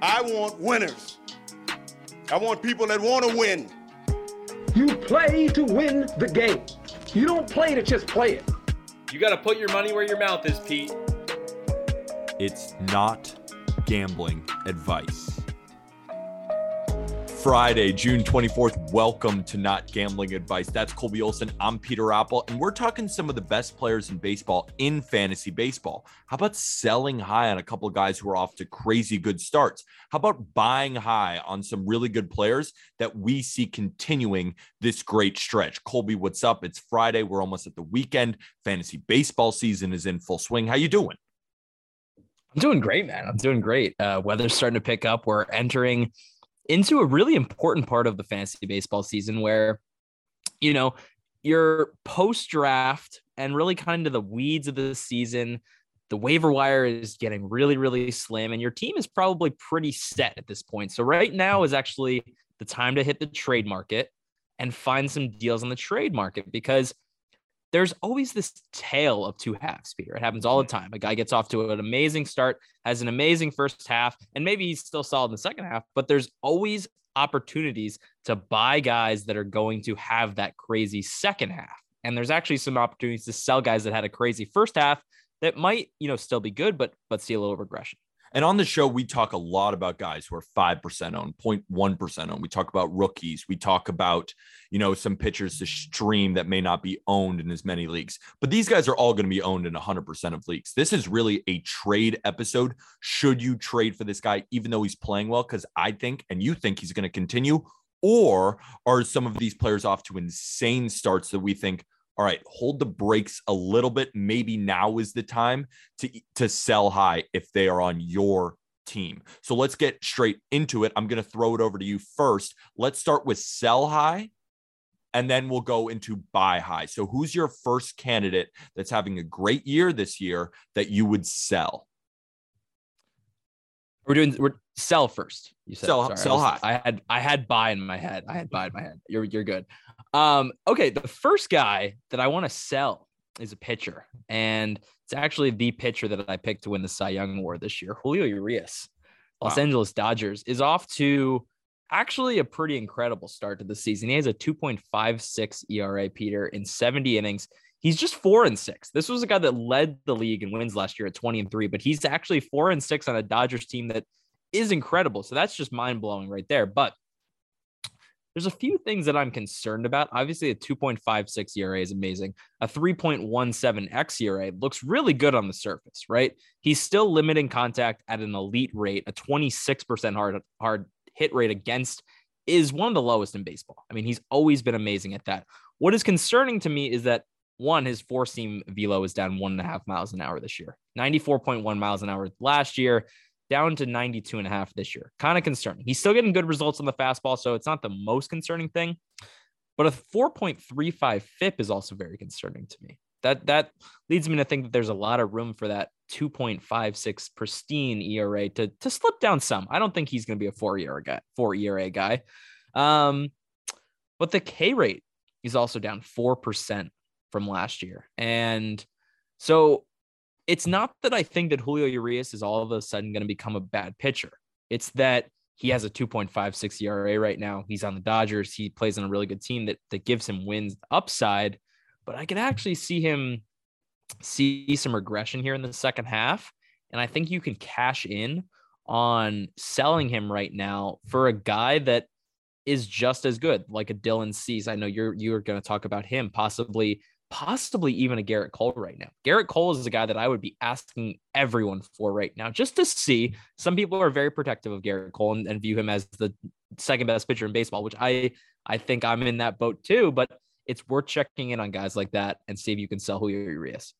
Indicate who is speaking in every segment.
Speaker 1: I want winners. I want people that want to win.
Speaker 2: You play to win the game. You don't play to just play it.
Speaker 3: You got to put your money where your mouth is, Pete.
Speaker 4: It's not gambling advice. Friday, June 24th. Welcome to Not Gambling Advice. That's Colby Olson. I'm Peter Appel, and we're talking some of the best players in baseball in fantasy baseball. How about selling high on a couple of guys who are off to crazy good starts? How about buying high on some really good players that we see continuing this great stretch? Colby, what's up? It's Friday. We're almost at the weekend. Fantasy baseball season is in full swing. How you doing?
Speaker 5: I'm doing great, man. I'm doing great. Uh, weather's starting to pick up. We're entering into a really important part of the fantasy baseball season where, you know, your post draft and really kind of the weeds of the season, the waiver wire is getting really, really slim, and your team is probably pretty set at this point. So, right now is actually the time to hit the trade market and find some deals on the trade market because there's always this tale of two halves, Peter. It happens all the mm-hmm. time. A guy gets off to an amazing start, has an amazing first half, and maybe he's still solid in the second half, but there's always opportunities to buy guys that are going to have that crazy second half. And there's actually some opportunities to sell guys that had a crazy first half that might, you know, still be good, but but see a little regression.
Speaker 4: And on the show, we talk a lot about guys who are 5% owned, 0.1% owned. We talk about rookies. We talk about, you know, some pitchers to stream that may not be owned in as many leagues. But these guys are all going to be owned in 100% of leagues. This is really a trade episode. Should you trade for this guy, even though he's playing well? Because I think, and you think he's going to continue, or are some of these players off to insane starts that we think all right, hold the brakes a little bit. Maybe now is the time to to sell high if they are on your team. So let's get straight into it. I'm going to throw it over to you first. Let's start with sell high and then we'll go into buy high. So who's your first candidate that's having a great year this year that you would sell?
Speaker 5: We're doing we're sell first.
Speaker 4: You said sell, sell
Speaker 5: I
Speaker 4: was,
Speaker 5: high. I had I had buy in my head. I had buy in my head. You're you're good. Um, okay, the first guy that I want to sell is a pitcher, and it's actually the pitcher that I picked to win the Cy Young Award this year, Julio Urias. Los wow. Angeles Dodgers is off to actually a pretty incredible start to the season. He has a 2.56 ERA, Peter, in 70 innings. He's just four and six. This was a guy that led the league in wins last year at 20 and three, but he's actually four and six on a Dodgers team that is incredible. So that's just mind blowing right there. But there's a few things that I'm concerned about. Obviously, a 2.56 ERA is amazing. A 3.17 X ERA looks really good on the surface, right? He's still limiting contact at an elite rate. A 26% hard hard hit rate against is one of the lowest in baseball. I mean, he's always been amazing at that. What is concerning to me is that one, his four seam velo is down one and a half miles an hour this year, 94.1 miles an hour last year, down to 92 and a half this year. Kind of concerning. He's still getting good results on the fastball, so it's not the most concerning thing. But a 4.35 FIP is also very concerning to me. That that leads me to think that there's a lot of room for that 2.56 pristine ERA to to slip down some. I don't think he's going to be a four ERA guy, four ERA guy. Um, but the K rate is also down four percent from last year. And so it's not that I think that Julio Urias is all of a sudden going to become a bad pitcher. It's that he has a 2.56 ERA right now. He's on the Dodgers. He plays on a really good team that that gives him wins upside, but I can actually see him see some regression here in the second half. And I think you can cash in on selling him right now for a guy that is just as good, like a Dylan Cease. I know you're you're going to talk about him, possibly, possibly even a Gerrit Cole right now. Gerrit Cole is the guy that I would be asking everyone for right now, just to see. Some people are very protective of Gerrit Cole and, and view him as the second best pitcher in baseball, which I I think I'm in that boat too. But it's worth checking in on guys like that and see if you can sell Julio Urias.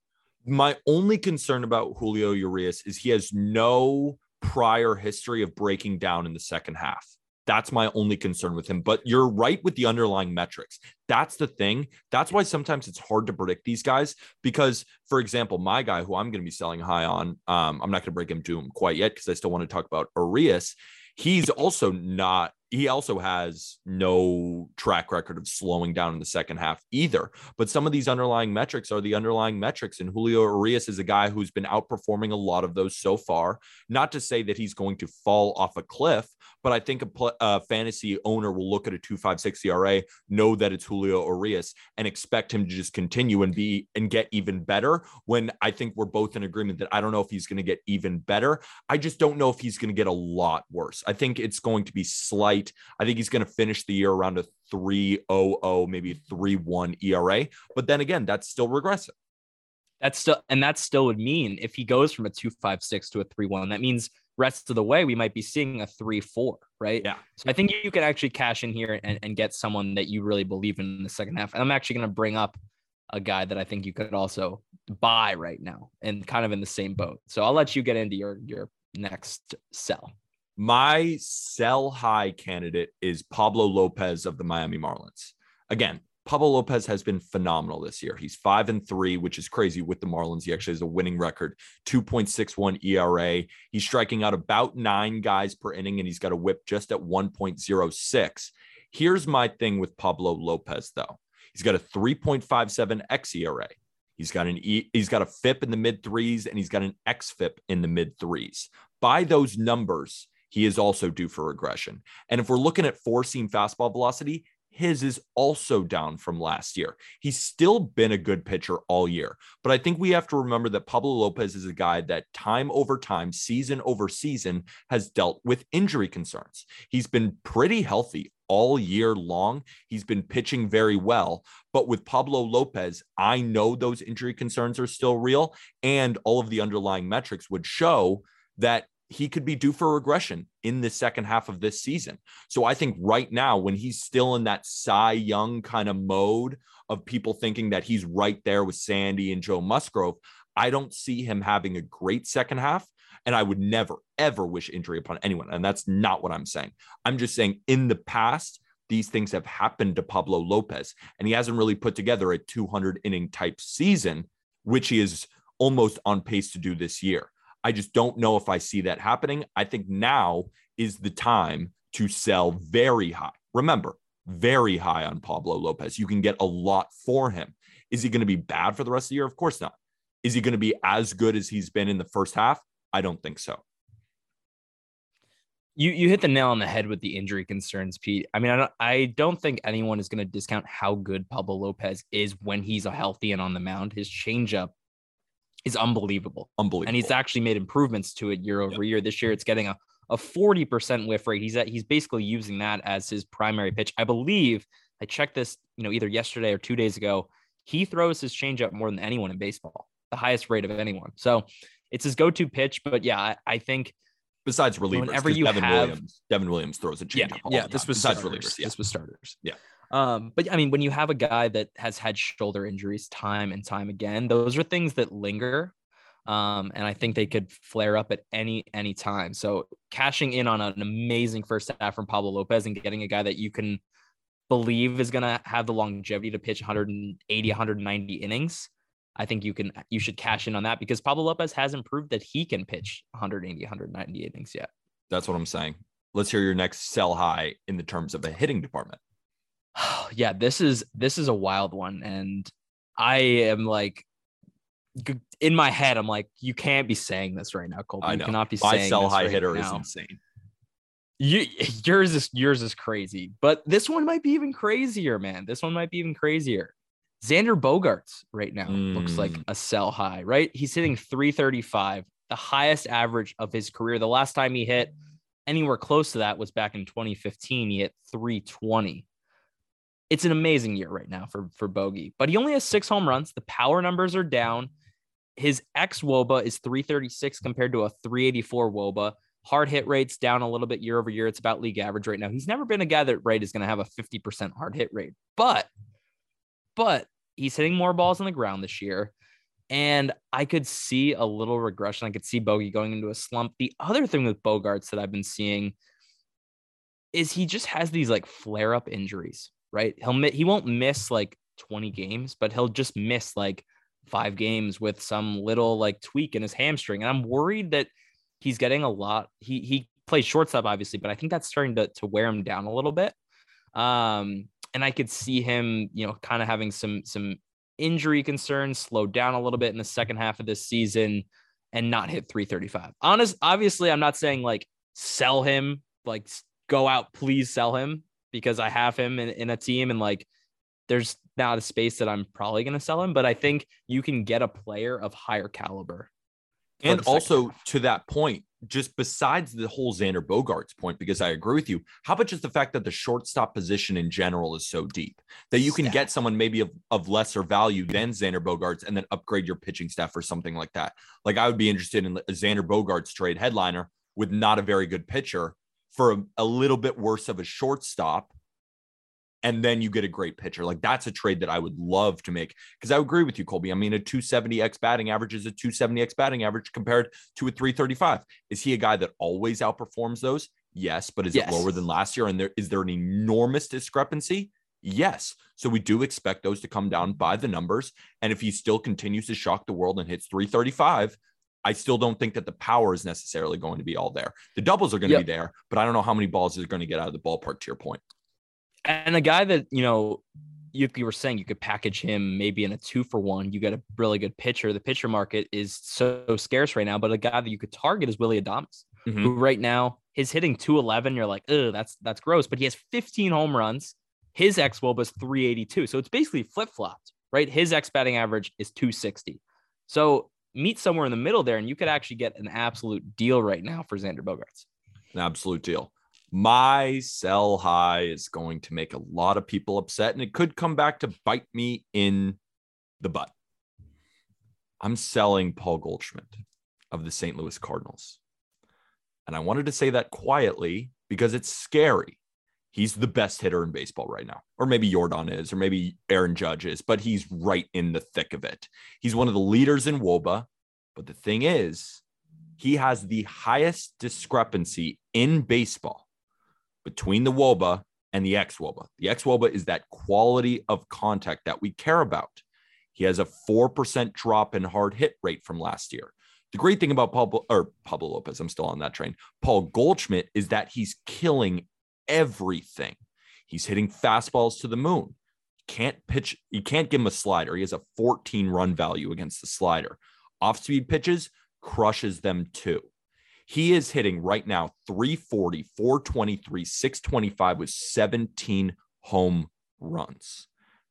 Speaker 4: My only concern about Julio Urias is he has no prior history of breaking down in the second half. That's my only concern with him. But you're right with the underlying metrics. That's the thing. That's why sometimes it's hard to predict these guys because, for example, my guy who I'm going to be selling high on, um, I'm not going to break him to him quite yet because I still want to talk about Urias. He's also not he also has no track record of slowing down in the second half either. But some of these underlying metrics are the underlying metrics. And Julio Urias is a guy who's been outperforming a lot of those so far. Not to say that he's going to fall off a cliff, but I think a, pl- a fantasy owner will look at a 256 ERA, know that it's Julio Urias, and expect him to just continue and be and get even better. When I think we're both in agreement that I don't know if he's going to get even better. I just don't know if he's going to get a lot worse. I think it's going to be slight I think he's going to finish the year around a 3.00, maybe 3.1 ERA. But then again, that's still regressive.
Speaker 5: That's still, and that still would mean if he goes from a 2.56 to a 3.1, that means rest of the way we might be seeing a 3.4, right?
Speaker 4: Yeah.
Speaker 5: So I think you can actually cash in here and, and get someone that you really believe in, in the second half. And I'm actually going to bring up a guy that I think you could also buy right now and kind of in the same boat. So I'll let you get into your your next sell.
Speaker 4: My sell high candidate is Pablo Lopez of the Miami Marlins. Again, Pablo Lopez has been phenomenal this year. He's five and three, which is crazy with the Marlins. He actually has a winning record, 2.61 ERA. He's striking out about nine guys per inning, and he's got a whip just at 1.06. Here's my thing with Pablo Lopez, though. He's got a 3.57 xERA. He's got an e, he's got a FIP in the mid threes, and he's got an xFIP in the mid threes. By those numbers, he is also due for regression. And if we're looking at four seam fastball velocity, his is also down from last year. He's still been a good pitcher all year, but I think we have to remember that Pablo Lopez is a guy that time over time, season over season, has dealt with injury concerns. He's been pretty healthy all year long. He's been pitching very well. But with Pablo Lopez, I know those injury concerns are still real, and all of the underlying metrics would show that he could be due for regression in the second half of this season. So I think right now, when he's still in that Cy Young kind of mode of people thinking that he's right there with Sandy and Joe Musgrove, I don't see him having a great second half. And I would never, ever wish injury upon anyone. And that's not what I'm saying. I'm just saying in the past, these things have happened to Pablo Lopez, and he hasn't really put together a 200 inning type season, which he is almost on pace to do this year. I just don't know if I see that happening. I think now is the time to sell very high. Remember, very high on Pablo Lopez. You can get a lot for him. Is he going to be bad for the rest of the year? Of course not. Is he going to be as good as he's been in the first half? I don't think so.
Speaker 5: You you hit the nail on the head with the injury concerns, Pete. I mean, I don't I don't think anyone is going to discount how good Pablo Lopez is when he's healthy and on the mound. His changeup is unbelievable.
Speaker 4: Unbelievable.
Speaker 5: And he's actually made improvements to it year over yep. year. This year it's getting a, a 40% whiff rate. He's at he's basically using that as his primary pitch. I believe I checked this, you know, either yesterday or two days ago. He throws his changeup more than anyone in baseball, the highest rate of anyone. So it's his go-to pitch. But yeah, I, I think
Speaker 4: besides relievers,
Speaker 5: whenever you
Speaker 4: Devin
Speaker 5: have
Speaker 4: Williams, Devin Williams throws a changeup.
Speaker 5: Yeah, yeah. This was besides starters. relievers. Yeah. This was starters.
Speaker 4: Yeah.
Speaker 5: Um, but I mean, when you have a guy that has had shoulder injuries time and time again, those are things that linger. Um, and I think they could flare up at any any time. So cashing in on an amazing first half from Pablo Lopez and getting a guy that you can believe is going to have the longevity to pitch 180 190 innings i think you can you should cash in on that because pablo lopez hasn't proved that he can pitch 180 190 innings yet
Speaker 4: that's what i'm saying let's hear your next sell high in the terms of a hitting department
Speaker 5: yeah, this is this is a wild one, and I am like in my head, I'm like, you can't be saying this right now, Colby.
Speaker 4: I
Speaker 5: know. You cannot be saying
Speaker 4: my
Speaker 5: saying
Speaker 4: sell high
Speaker 5: right
Speaker 4: hitter
Speaker 5: now.
Speaker 4: is insane.
Speaker 5: You, yours is yours is crazy, but this one might be even crazier, man. This one might be even crazier. Xander Bogaerts right now mm. looks like mm. a sell high, right? He's hitting 335 the highest average of his career. The last time he hit anywhere close to that was back in 2015. He hit 320. It's an amazing year right now for for Bogey, but he only has six home runs. The power numbers are down. His ex Woba is 336 compared to a 384 Woba. Hard hit rates down a little bit year over year. It's about league average right now. He's never been a guy that right is going to have a 50% hard hit rate, but but he's hitting more balls on the ground this year. And I could see a little regression. I could see Bogey going into a slump. The other thing with Bogaerts that I've been seeing is he just has these like flare up injuries, right? He'll he won't miss like 20 games, but he'll just miss like five games with some little like tweak in his hamstring. And I'm worried that he's getting a lot. He he plays shortstop, obviously, but I think that's starting to, to wear him down a little bit. Um, and I could see him, you know, kind of having some some injury concerns, slow down a little bit in the second half of this season, and not hit 335. Honest, obviously, I'm not saying like sell him, like go out, please sell him because I have him in, in a team and like there's not a space that I'm probably going to sell him, but I think you can get a player of higher caliber.
Speaker 4: And also to that point, just besides the whole Xander Bogaerts point, because I agree with you, how about just the fact that the shortstop position in general is so deep that you can Staff. get someone maybe of, of lesser value than Xander Bogaerts and then upgrade your pitching staff or something like that? Like I would be interested in a Xander Bogaerts trade headliner with not a very good pitcher for a, a little bit worse of a shortstop and then you get a great pitcher. Like that's a trade that I would love to make because I agree with you, Colby. I mean, a 270 X batting average is a 270 X batting average compared to a 335. Is he a guy that always outperforms those? Yes, but is yes. it lower than last year? And there is there an enormous discrepancy? Yes. So we do expect those to come down by the numbers. And if he still continues to shock the world and hits 335, I still don't think that the power is necessarily going to be all there. The doubles are going to yep. be there, but I don't know how many balls is going to get out of the ballpark to your point
Speaker 5: and a guy that you know you, you were saying you could package him maybe in a two for one. You get a really good pitcher. The pitcher market is so scarce right now, but a guy that you could target is Willie Adames, mm-hmm. who right now is hitting 211. You're like, oh, that's that's gross. But he has 15 home runs. His X woba is 382. So it's basically flip flopped, right? His X batting average is 260. So meet somewhere in the middle there, and you could actually get an absolute deal right now for Xander Bogaerts.
Speaker 4: An absolute deal my sell high is going to make a lot of people upset and it could come back to bite me in the butt. I'm selling Paul Goldschmidt of the St. Louis Cardinals. And I wanted to say that quietly because it's scary. He's the best hitter in baseball right now. Or maybe Yordan is, or maybe Aaron Judge is, but he's right in the thick of it. He's one of the leaders in WOBA. But the thing is, he has the highest discrepancy in baseball between the WOBA and the X WOBA. The X WOBA is that quality of contact that we care about. He has a 4% drop in hard hit rate from last year. The great thing about Pablo or Pablo Lopez, I'm still on that train. Paul Goldschmidt is that he's killing everything. He's hitting fastballs to the moon. Can't pitch, you can't give him a slider. He has a 14 run value against the slider. Off speed pitches crushes them too. He is hitting right now 340, 423, 625 with 17 home runs.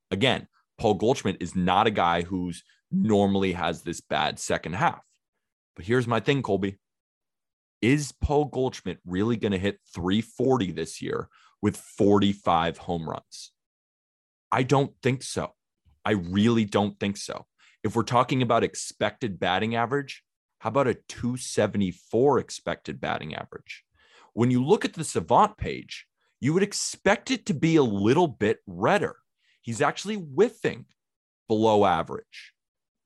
Speaker 4: Again, Paul Goldschmidt is not a guy who's normally has this bad second half. But here's my thing, Colby. Is Paul Goldschmidt really going to hit 340 this year with 45 home runs? I don't think so. I really don't think so. If we're talking about expected batting average, how about a 274 expected batting average? When you look at the Savant page, you would expect it to be a little bit redder. He's actually whiffing below average,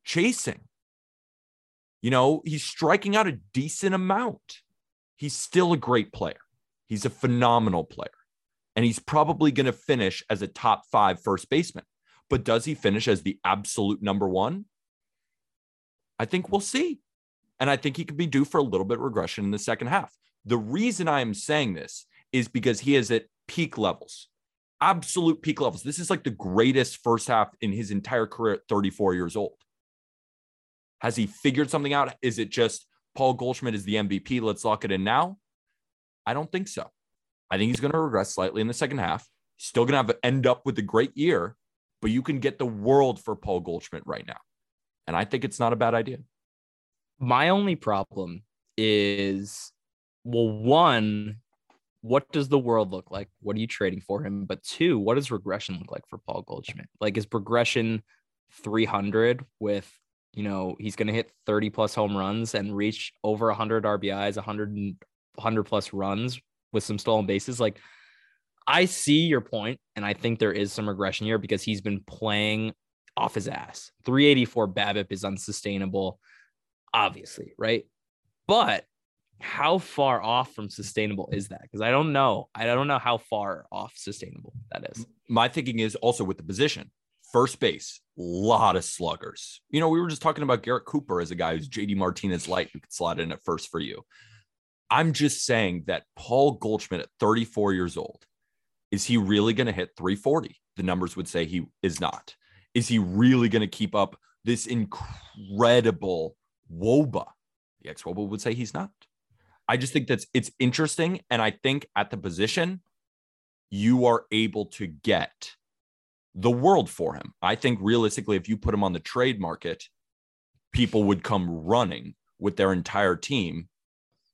Speaker 4: chasing. You know, he's striking out a decent amount. He's still a great player. He's a phenomenal player. And he's probably going to finish as a top five first baseman. But does he finish as the absolute number one? I think we'll see. And I think he could be due for a little bit of regression in the second half. The reason I am saying this is because he is at peak levels, absolute peak levels. This is like the greatest first half in his entire career at 34 years old. Has he figured something out? Is it just Paul Goldschmidt is the MVP? Let's lock it in now. I don't think so. I think he's going to regress slightly in the second half. He's still going to have end up with a great year, but you can get the world for Paul Goldschmidt right now. And I think it's not a bad idea.
Speaker 5: My only problem is well, one, what does the world look like? What are you trading for him? But two, what does regression look like for Paul Goldschmidt? Like, is progression 300 with, you know, he's going to hit 30 plus home runs and reach over 100 RBIs, 100, 100 plus runs with some stolen bases? Like, I see your point, and I think there is some regression here because he's been playing off his ass. 384 BABIP is unsustainable, obviously, right? But how far off from sustainable is that? Because I don't know. I don't know how far off sustainable that is.
Speaker 4: My thinking is also with the position. First base, lot of sluggers. You know, we were just talking about Garrett Cooper as a guy who's JD Martinez light who could slot in at first for you. I'm just saying that Paul Goldschmidt at 34 years old, is he really going to hit 340? The numbers would say he is not. Is he really going to keep up this incredible Woba? The ex Woba would say he's not. I just think that's it's interesting. And I think at the position, you are able to get the world for him. I think realistically, if you put him on the trade market, people would come running with their entire team.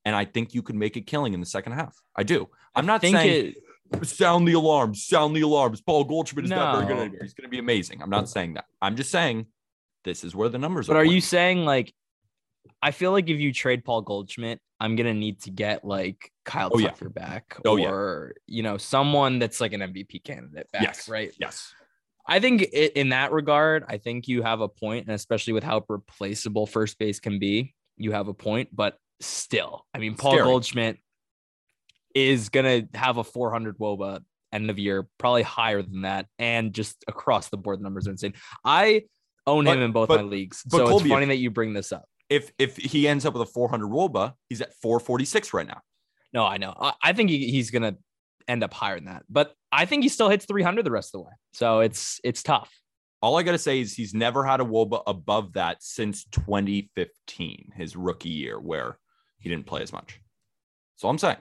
Speaker 4: And I think you could make a killing in the second half. I do. I'm not saying it, sound the alarms, sound the alarms. Paul Goldschmidt is no. not very good anymore. He's going to be amazing. I'm not saying that. I'm just saying this is where the numbers
Speaker 5: but
Speaker 4: are.
Speaker 5: But are you saying like I feel like if you trade Paul Goldschmidt, I'm gonna need to get like Kyle oh, Tucker yeah. back, oh, or yeah. you know, someone that's like an MVP candidate back,
Speaker 4: yes.
Speaker 5: right?
Speaker 4: Yes.
Speaker 5: I think in that regard, I think you have a point, and especially with how replaceable first base can be, you have a point. But still, I mean, Paul Scary. Goldschmidt is gonna have a 400 WOBA end of year, probably higher than that, and just across the board, the numbers are insane. I own but, him in both but, my leagues, so Colby, it's funny that you bring this up
Speaker 4: if if he ends up with a 400 woba, he's at 446 right now.
Speaker 5: No, I know. I, I think he, he's gonna end up higher than that, but I think he still hits 300 the rest of the way. So it's it's tough.
Speaker 4: All I gotta say is he's never had a woba above that since 2015, his rookie year, where he didn't play as much. So I'm saying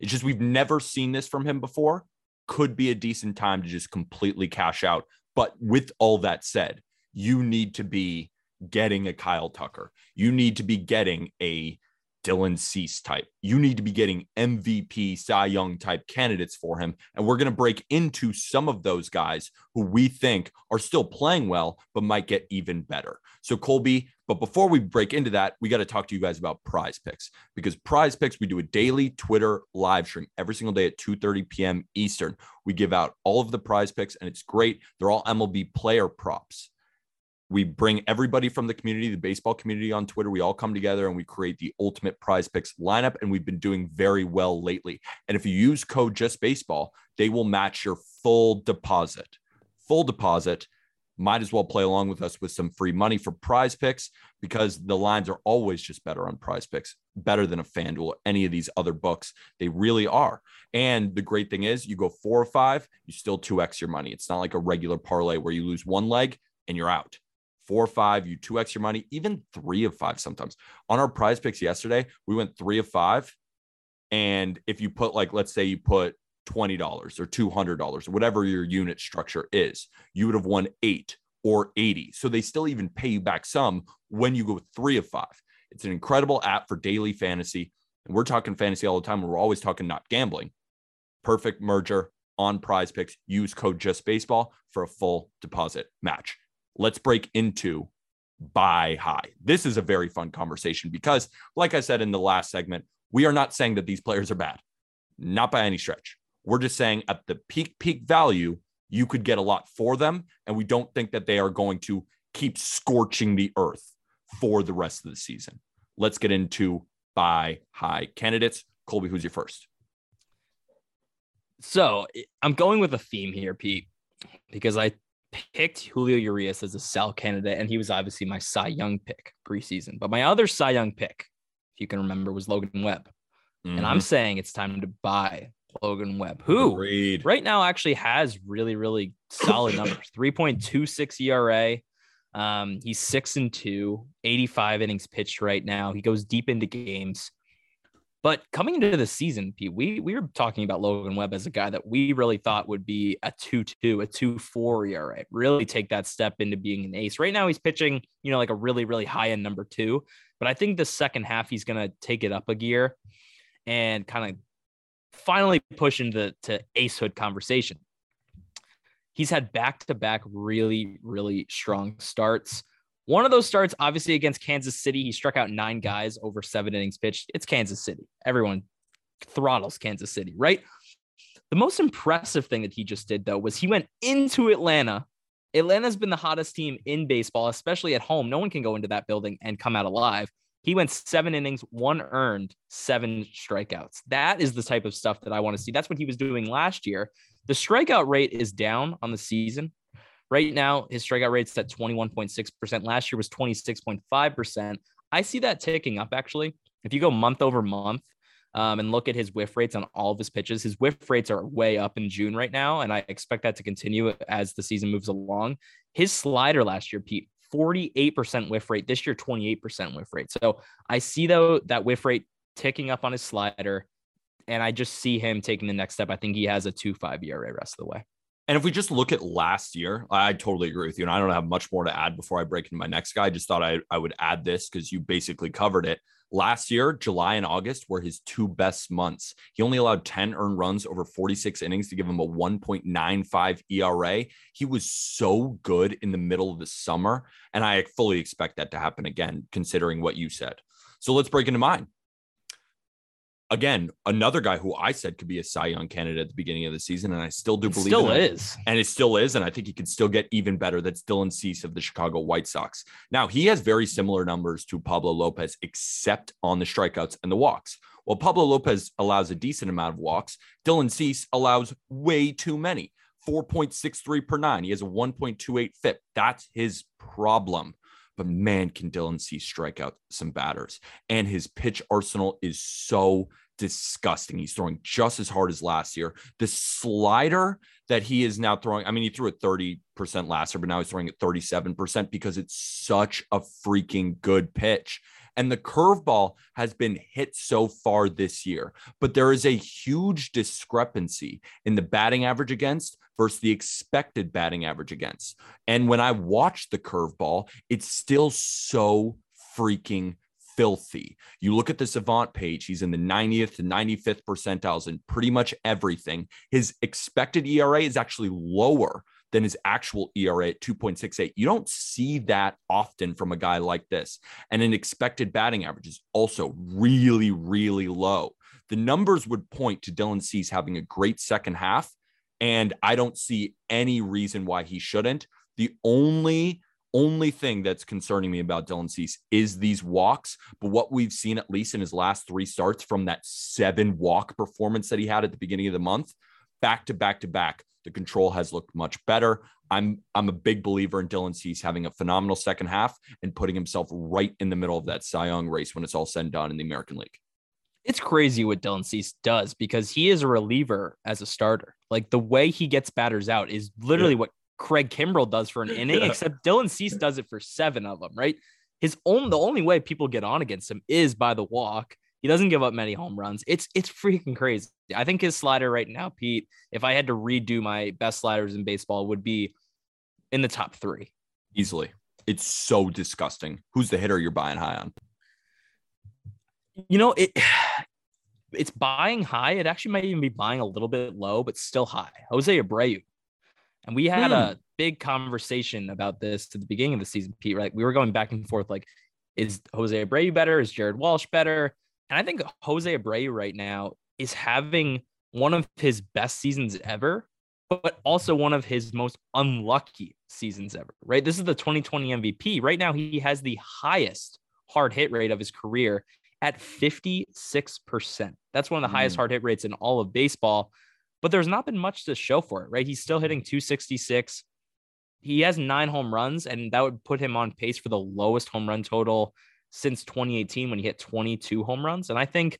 Speaker 4: it's just we've never seen this from him before. Could be a decent time to just completely cash out. But with all that said, you need to be getting a Kyle Tucker. You need to be getting a Dylan Cease type. You need to be getting MVP, Cy Young type candidates for him. And we're going to break into some of those guys who we think are still playing well, but might get even better. So, Colby, but before we break into that, we got to talk to you guys about prize picks because prize picks, we do a daily Twitter live stream every single day at 2 30 p.m. Eastern. We give out all of the prize picks and it's great. They're all MLB player props we bring everybody from the community, the baseball community on Twitter. We all come together and we create the ultimate prize picks lineup. And we've been doing very well lately. And if you use code just baseball, they will match your full deposit. Full deposit. Might as well play along with us with some free money for prize picks because the lines are always just better on prize picks, better than a FanDuel or any of these other books. They really are. And the great thing is, you go four or five, you still 2x your money. It's not like a regular parlay where you lose one leg and you're out four or five, you two extra money, even three of five sometimes. On our prize picks yesterday, we went three of five. And if you put, like, let's say you put $20 or $200 or whatever your unit structure is, you would have won eight or 80. So they still even pay you back some when you go three of five. It's an incredible app for daily fantasy. And we're talking fantasy all the time. We're always talking not gambling. Perfect merger on prize picks. Use code just baseball for a full deposit match let's break into buy high. This is a very fun conversation because, like I said in the last segment, we are not saying that these players are bad, not by any stretch. We're just saying at the peak, peak value, you could get a lot for them. And we don't think that they are going to keep scorching the earth for the rest of the season. Let's get into buy high candidates. Colby, who's your first?
Speaker 5: So I'm going with a theme here, Pete, because I picked Julio Urias as a sell candidate, and he was obviously my Cy Young pick preseason. But my other Cy Young pick, if you can remember, was Logan Webb. Mm-hmm. And I'm mm-hmm. saying it's time to buy Logan Webb, who Agreed. right now actually has really, really solid numbers 3.26 ERA. Um, he's six and two, 85 innings pitched right now. He goes deep into games. But coming into the season, Pete, we we were talking about Logan Webb as a guy that we really thought would be a 2-2, a 2-4 ERA, really take that step into being an ace. Right now he's pitching, you know, like a really, really high end number two. But I think the second half he's gonna take it up a gear and kind of finally push into to acehood conversation. He's had back-to-back really, really strong starts. One of those starts, obviously, against Kansas City, he struck out nine guys over seven innings pitched. It's Kansas City. Everyone throttles Kansas City, right? The most impressive thing that he just did, though, was he went into Atlanta. Atlanta's been the hottest team in baseball, especially at home. No one can go into that building and come out alive. He went seven innings, one earned, seven strikeouts. That is the type of stuff that I want to see. That's what he was doing last year. The strikeout rate is down on the season. Right now, his strikeout rate's at 21.6%. Last year was 26.5%. I see that ticking up actually. If you go month over month um, and look at his whiff rates on all of his pitches, his whiff rates are way up in June right now. And I expect that to continue as the season moves along. His slider last year, Pete, 48% whiff rate. This year, 28% whiff rate. So I see though that whiff rate ticking up on his slider. And I just see him taking the next step. I think he has a 2 5 ERA rest of the way.
Speaker 4: And if we just look at last year, I totally agree with you. And I don't have much more to add before I break into my next guy. I just thought I, I would add this because you basically covered it. Last year, July and August were his two best months. He only allowed 10 earned runs over 46 innings to give him a 1.95 ERA. He was so good in the middle of the summer. And I fully expect that to happen again, considering what you said. So let's break into mine again, another guy who I said could be a Cy Young candidate at the beginning of the season, and I still do
Speaker 5: it
Speaker 4: believe
Speaker 5: still
Speaker 4: it
Speaker 5: is,
Speaker 4: and it still is, and I think he could still get even better. That's Dylan Cease of the Chicago White Sox. Now he has very similar numbers to Pablo Lopez, except on the strikeouts and the walks. While Pablo Lopez allows a decent amount of walks, Dylan Cease allows way too many. 4.63 per nine. He has a 1.28 FIP. That's his problem but man, can Dylan Cease strike out some batters. And his pitch arsenal is so disgusting. He's throwing just as hard as last year. The slider that he is now throwing, I mean, he threw it 30% last year, but now he's throwing it 37% because it's such a freaking good pitch. And the curveball has been hit so far this year, but there is a huge discrepancy in the batting average against versus the expected batting average against. And when I watch the curveball, it's still so freaking filthy. You look at the Savant page, he's in the 90th to 95th percentiles in pretty much everything. His expected ERA is actually lower than his actual ERA at 2.68. You don't see that often from a guy like this. And an expected batting average is also really, really low. The numbers would point to Dylan Cease having a great second half, and I don't see any reason why he shouldn't. The only only thing that's concerning me about Dylan Cease is these walks. But what we've seen, at least in his last three starts from that seven walk performance that he had at the beginning of the month, back to back to back, the control has looked much better. I'm I'm a big believer in Dylan Cease having a phenomenal second half and putting himself right in the middle of that Cy Young race when it's all said and done in the American League.
Speaker 5: It's crazy what Dylan Cease does because he is a reliever as a starter. Like the way he gets batters out is literally yeah. what Craig Kimbrel does for an inning, yeah. except Dylan Cease does it for seven of them, right? His own the only way people get on against him is by the walk. He doesn't give up many home runs. It's it's freaking crazy. I think his slider right now, Pete, if I had to redo my best sliders in baseball, would be in the top three.
Speaker 4: Easily. It's so disgusting. Who's the hitter you're buying high on?
Speaker 5: You know, it it's buying high. It actually might even be buying a little bit low, but still high. Jose Abreu. And we had hmm. a big conversation about this at the beginning of the season, Pete. Right? We were going back and forth like, is Jose Abreu better? Is Jared Walsh better? And I think Jose Abreu right now is having one of his best seasons ever, but also one of his most unlucky seasons ever, right? This is the 2020 MVP. Right now, he has the highest hard hit rate of his career at 56%. That's one of the mm. highest hard hit rates in all of baseball but there's not been much to show for it, right? He's still hitting 266. He has nine home runs, and that would put him on pace for the lowest home run total since 2018 when he hit 22 home runs. And I think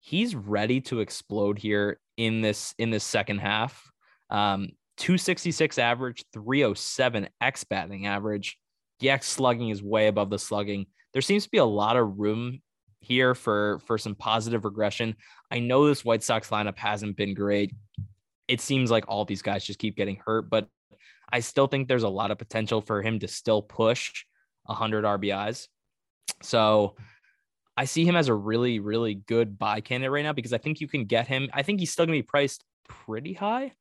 Speaker 5: he's ready to explode here in this in this second half. Um, 266 average, 307 X batting average. The X slugging is way above the slugging. There seems to be a lot of room here for for some positive regression. I know this White Sox lineup hasn't been great. It seems like all these guys just keep getting hurt, but I still think there's a lot of potential for him to still push 100 RBIs. So I see him as a really, really good buy candidate right now because I think you can get him. I think he's still going to be priced pretty high,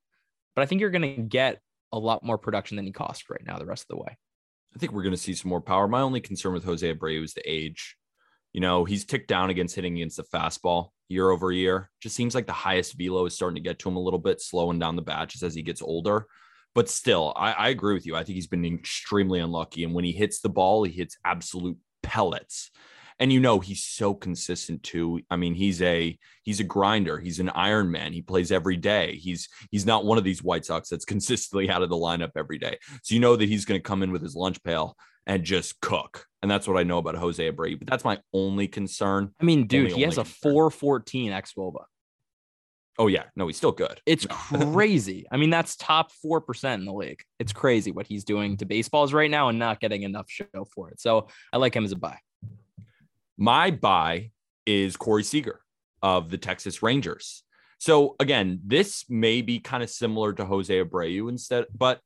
Speaker 5: but I think you're going to get a lot more production than he costs right now the rest of the way.
Speaker 4: I think we're going to see some more power. My only concern with Jose Abreu is the age. You know, he's ticked down against hitting against the fastball year over year. Just seems like the highest velo is starting to get to him a little bit, slowing down the batches as he gets older. But still, I, I agree with you. I think he's been extremely unlucky. And when he hits the ball, he hits absolute pellets and you know he's so consistent too i mean he's a he's a grinder he's an iron man he plays every day he's he's not one of these white sox that's consistently out of the lineup every day so you know that he's going to come in with his lunch pail and just cook and that's what i know about jose abreu but that's my only concern
Speaker 5: i mean dude only, he has a concern. 414 xwOBA
Speaker 4: Oh yeah, no, he's still good.
Speaker 5: It's crazy. I mean, that's top four percent in the league. It's crazy what he's doing to baseballs right now and not getting enough show for it. So I like him as a buy.
Speaker 4: My buy is Corey Seager of the Texas Rangers. So again, this may be kind of similar to Jose Abreu instead, but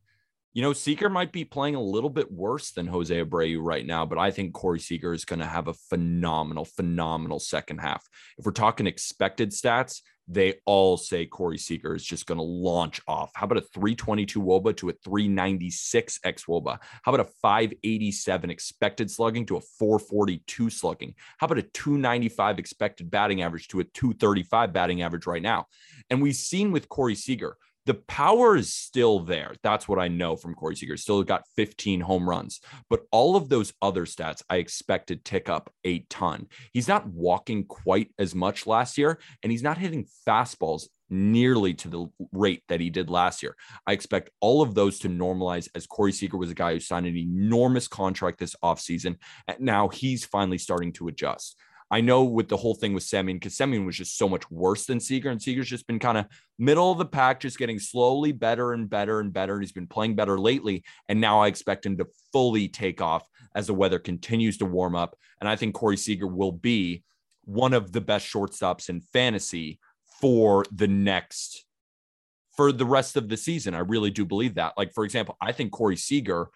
Speaker 4: you know, Seager might be playing a little bit worse than Jose Abreu right now, but I think Corey Seager is going to have a phenomenal, phenomenal second half. If we're talking expected stats, they all say Corey Seager is just going to launch off. How about a 322 Woba to a 396 X Woba? How about a 587 expected slugging to a 442 slugging? How about a 295 expected batting average to a 235 batting average right now? And we've seen with Corey Seager, the power is still there. That's what I know from Corey Seager. Still got 15 home runs, but all of those other stats I expect to tick up a ton. He's not walking quite as much last year, and he's not hitting fastballs nearly to the rate that he did last year. I expect all of those to normalize as Corey Seager was a guy who signed an enormous contract this offseason. And now he's finally starting to adjust. I know with the whole thing with Semien, because Semien was just so much worse than Seager, and Seager's just been kind of middle of the pack, just getting slowly better and better and better. And he's been playing better lately. And now I expect him to fully take off as the weather continues to warm up. And I think Corey Seager will be one of the best shortstops in fantasy for the next for the rest of the season. I really do believe that. Like, for example, I think Corey Seager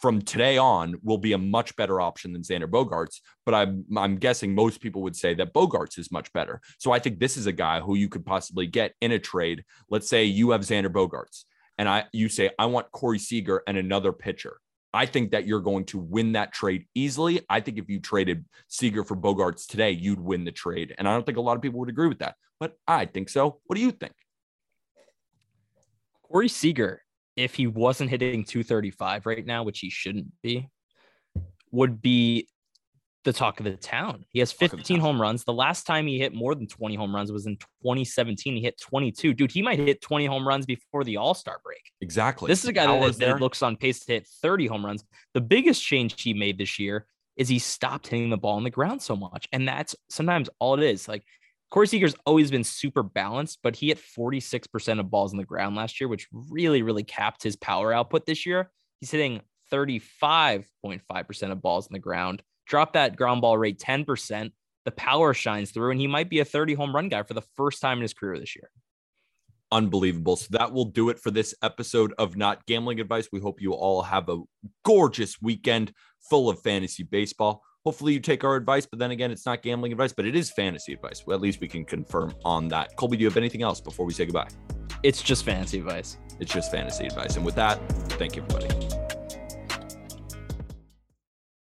Speaker 4: from today on will be a much better option than Xander Bogaerts. But I'm I'm guessing most people would say that Bogaerts is much better. So I think this is a guy who you could possibly get in a trade. Let's say you have Xander Bogaerts and I you say I want Corey Seager and another pitcher. I think that you're going to win that trade easily. I think if you traded Seager for Bogaerts today, you'd win the trade. And I don't think a lot of people would agree with that, but I think so. What do you think?
Speaker 5: Corey Seager if he wasn't hitting 235 right now, which he shouldn't be, would be the talk of the town. He has 15 home runs. The last time he hit more than 20 home runs was in 2017. He hit 22. Dude, he might hit 20 home runs before the All Star break.
Speaker 4: Exactly.
Speaker 5: This is a guy that, that looks on pace to hit 30 home runs. The biggest change he made this year is he stopped hitting the ball on the ground so much. And that's sometimes all it is. Like Corey Seager's always been super balanced, but he hit 46% of balls on the ground last year, which really, really capped his power output this year. He's hitting 35.5% of balls on the ground. Drop that ground ball rate 10%. The power shines through, and he might be a 30 home run guy for the first time in his career this year.
Speaker 4: Unbelievable. So that will do it for this episode of Not Gambling Advice. We hope you all have a gorgeous weekend full of fantasy baseball hopefully you take our advice. But then again, it's not gambling advice, but it is fantasy advice. Well, at least we can confirm on that. Colby, do you have anything else before we say goodbye?
Speaker 5: It's just fantasy advice.
Speaker 4: It's just fantasy advice. And with that, thank you, everybody.